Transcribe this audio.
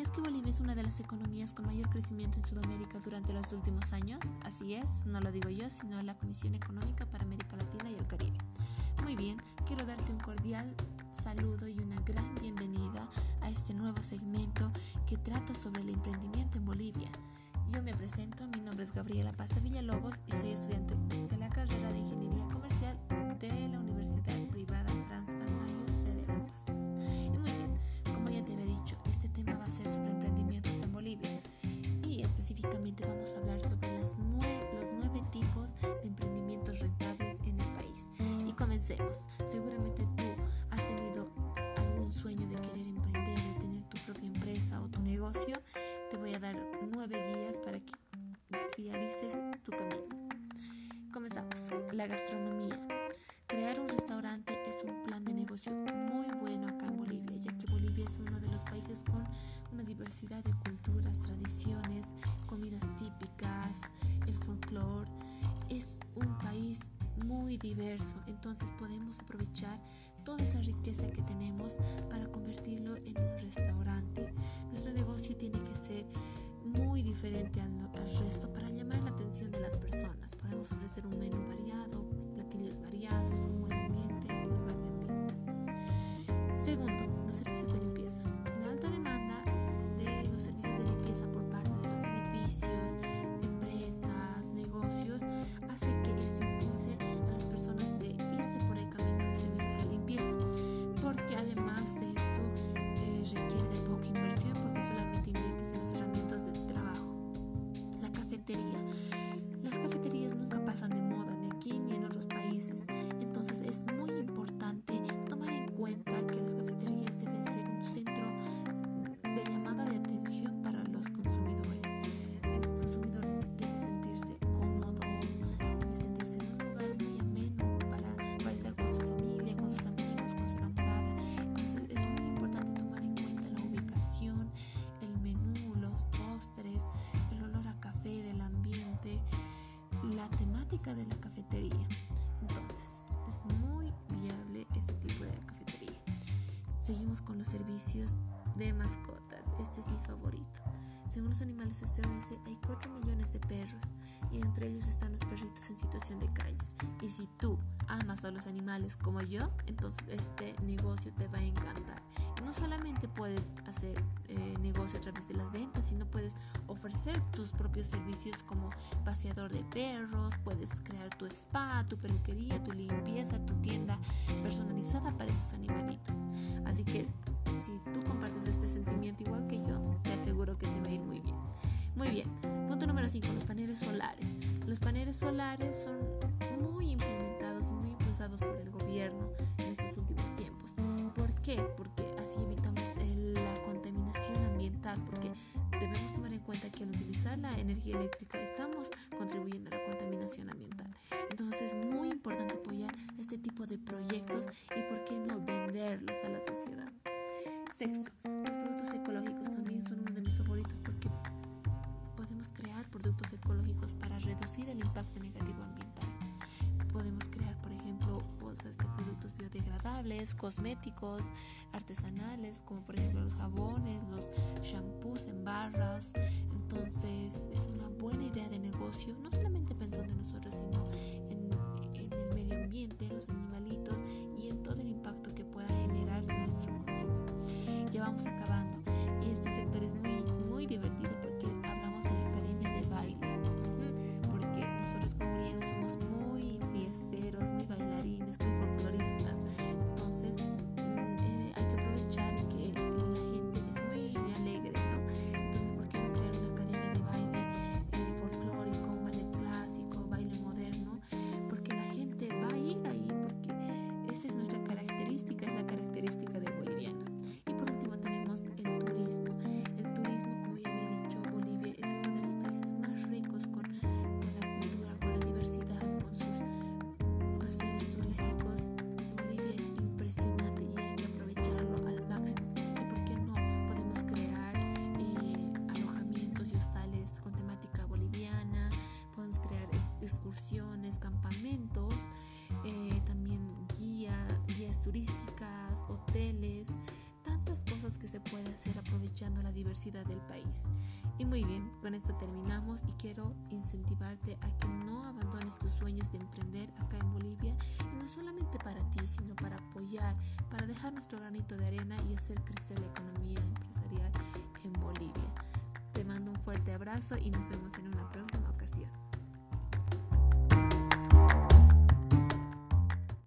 ¿Sabías que Bolivia es una de las economías con mayor crecimiento en Sudamérica durante los últimos años? Así es, no lo digo yo, sino la Comisión Económica para América Latina y el Caribe. Muy bien, quiero darte un cordial saludo y una gran bienvenida a este nuevo segmento que trata sobre el emprendimiento en Bolivia. Yo me presento, mi nombre es Gabriela Paz Villalobos y soy estudiante de la carrera de Ingeniería Comercial específicamente vamos a hablar sobre las los nueve tipos de emprendimientos rentables en el país. Y comencemos. Seguramente tú has tenido algún sueño de querer emprender, de tener tu propia empresa o tu negocio te voy a dar nueve guías para que finalices tu camino. Comenzamos. La gastronomía. Crear un restaurante es un plan de negocio muy bueno acá en Bolivia es uno de los países con una diversidad de culturas, tradiciones, comidas típicas, el folclore. Es un país muy diverso, entonces podemos aprovechar toda esa riqueza que tenemos para convertirlo en un restaurante. Nuestro negocio tiene que ser muy diferente al, resto para llamar la atención de las personas. Podemos ofrecer un menú variado, platillos variados, un buen ambiente, un lugar de ambiente. Segundo, los servicios de de la cafetería. Entonces es muy viable ese tipo de cafetería. Seguimos con los servicios de mascotas. Este es mi favorito. Según los animales SOS, hay 4 millones de perros y entre ellos están los perritos en situación de calles. Y si tú amas a los animales como yo, entonces este negocio te va a encantar. No solamente puedes hacer eh, negocio a través de las ventas, sino puedes ofrecer tus propios servicios como paseador de perros, puedes crear tu spa, tu peluquería, tu limpieza, tu tienda personalizada para estos animalitos. Así que si tú compartes este sentimiento igual que paneles solares son muy implementados y muy impulsados por el gobierno en estos últimos tiempos. ¿Por qué? Porque así evitamos la contaminación ambiental, porque debemos tomar en cuenta que al utilizar la energía eléctrica estamos contribuyendo a la contaminación ambiental. Entonces cosméticos, artesanales, como por ejemplo los jabones, los shampoos en barras. Entonces es una buena idea de negocio, no solamente pensando en nosotros, sino diversidad del país. Y muy bien, con esto terminamos y quiero incentivarte a que no abandones tus sueños de emprender acá en Bolivia y no solamente para ti, sino para apoyar, para dejar nuestro granito de arena y hacer crecer la economía empresarial en Bolivia. Te mando un fuerte abrazo y nos vemos en una próxima